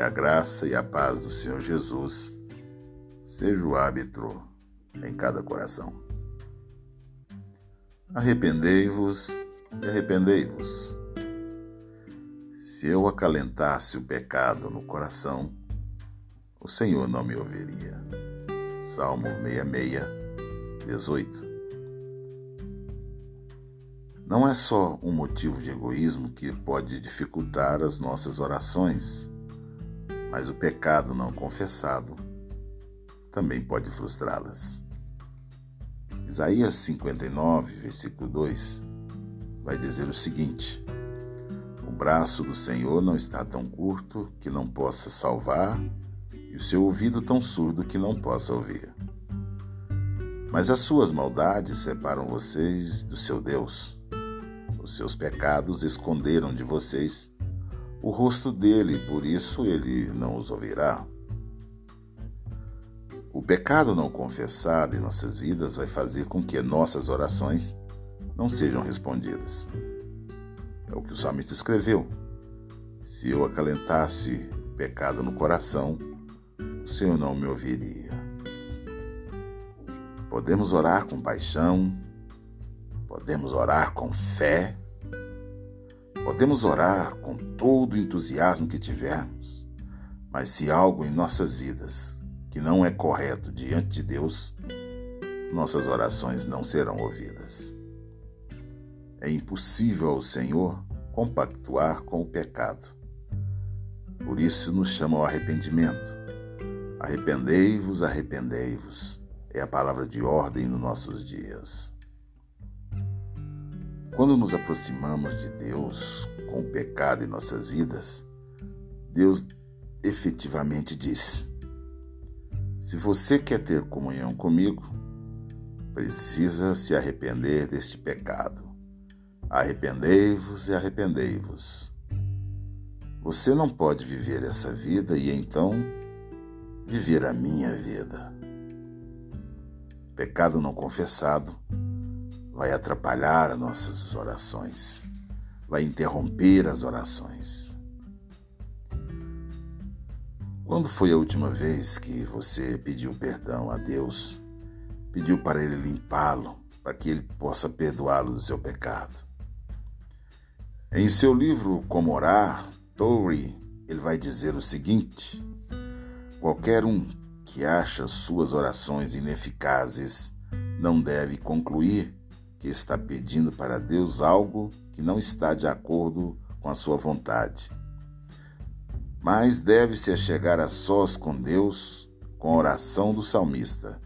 A graça e a paz do Senhor Jesus seja o árbitro em cada coração. Arrependei-vos e arrependei-vos. Se eu acalentasse o pecado no coração, o Senhor não me ouviria. Salmo 66, 18. Não é só um motivo de egoísmo que pode dificultar as nossas orações, mas o pecado não confessado também pode frustrá-las. Isaías 59, versículo 2, vai dizer o seguinte: O braço do Senhor não está tão curto que não possa salvar, e o seu ouvido tão surdo que não possa ouvir. Mas as suas maldades separam vocês do seu Deus os seus pecados esconderam de vocês o rosto dele, por isso ele não os ouvirá. O pecado não confessado em nossas vidas vai fazer com que nossas orações não sejam respondidas. É o que o salmista escreveu. Se eu acalentasse pecado no coração, o Senhor não me ouviria. Podemos orar com paixão, Podemos orar com fé, podemos orar com todo o entusiasmo que tivermos, mas se algo em nossas vidas que não é correto diante de Deus, nossas orações não serão ouvidas. É impossível ao Senhor compactuar com o pecado. Por isso nos chama ao arrependimento. Arrependei-vos, arrependei-vos. É a palavra de ordem nos nossos dias. Quando nos aproximamos de Deus com o pecado em nossas vidas, Deus efetivamente diz: Se você quer ter comunhão comigo, precisa se arrepender deste pecado. Arrependei-vos e arrependei-vos. Você não pode viver essa vida e então viver a minha vida. Pecado não confessado vai atrapalhar as nossas orações, vai interromper as orações. Quando foi a última vez que você pediu perdão a Deus, pediu para Ele limpá-lo, para que Ele possa perdoá-lo do seu pecado? Em seu livro Como Orar, Torrey, ele vai dizer o seguinte: qualquer um que acha suas orações ineficazes não deve concluir que está pedindo para Deus algo que não está de acordo com a sua vontade. Mas deve-se chegar a sós com Deus com a oração do salmista.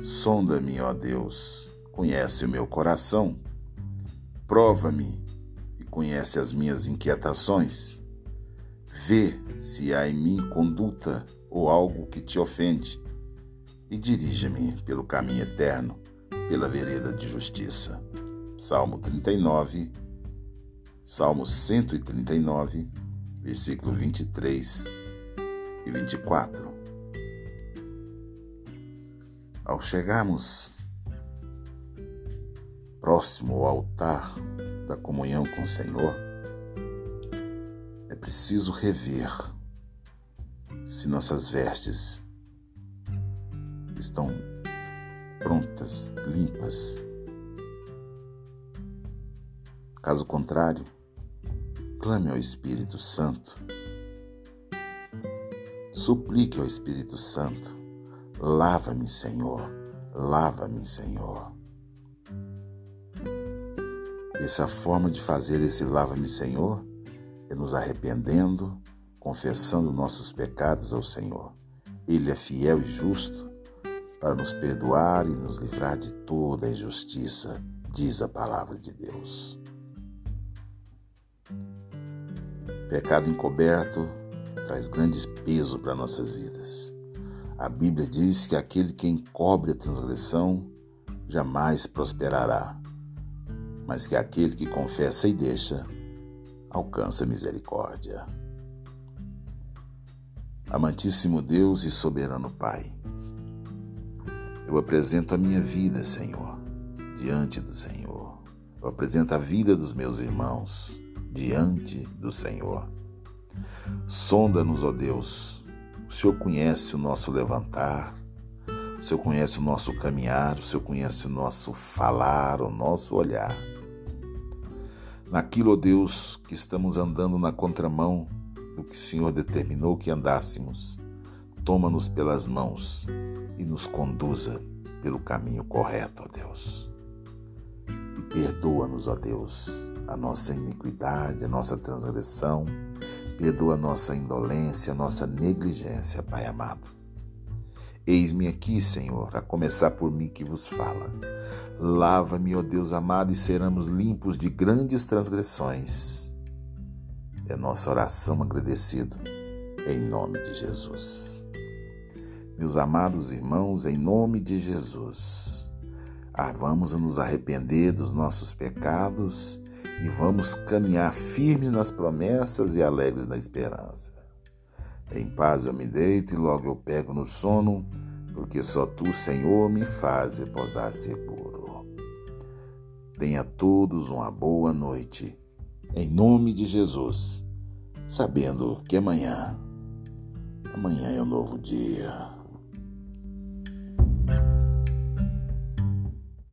Sonda-me, ó Deus, conhece o meu coração, prova-me e conhece as minhas inquietações. Vê se há em mim conduta ou algo que te ofende e dirija-me pelo caminho eterno pela vereda de justiça. Salmo 39, Salmo 139, versículo 23 e 24. Ao chegarmos próximo ao altar da comunhão com o Senhor, é preciso rever se nossas vestes estão prontas, limpas. Caso contrário, clame ao Espírito Santo. Suplique ao Espírito Santo: lava-me, Senhor, lava-me, Senhor. Essa forma de fazer esse lava-me, Senhor, é nos arrependendo, confessando nossos pecados ao Senhor. Ele é fiel e justo para nos perdoar e nos livrar de toda injustiça, diz a palavra de Deus. Pecado encoberto traz grandes peso para nossas vidas. A Bíblia diz que aquele que encobre a transgressão jamais prosperará, mas que aquele que confessa e deixa alcança misericórdia. Amantíssimo Deus e soberano Pai, eu apresento a minha vida, Senhor, diante do Senhor. Eu apresento a vida dos meus irmãos diante do Senhor. Sonda-nos, ó Deus. O Senhor conhece o nosso levantar, o Senhor conhece o nosso caminhar, o Senhor conhece o nosso falar, o nosso olhar. Naquilo, ó Deus, que estamos andando na contramão do que o Senhor determinou que andássemos, toma-nos pelas mãos e nos conduza pelo caminho correto, ó Deus. E perdoa-nos, ó Deus, a nossa iniquidade, a nossa transgressão, perdoa a nossa indolência, a nossa negligência, Pai amado. Eis-me aqui, Senhor, a começar por mim que vos fala. Lava-me, ó Deus amado, e seremos limpos de grandes transgressões. É nossa oração agradecido, em nome de Jesus. Meus amados irmãos, em nome de Jesus, ah, vamos nos arrepender dos nossos pecados e vamos caminhar firmes nas promessas e alegres na esperança. Em paz eu me deito e logo eu pego no sono, porque só tu, Senhor, me faz repousar seguro. Tenha todos uma boa noite, em nome de Jesus, sabendo que amanhã, amanhã é um novo dia.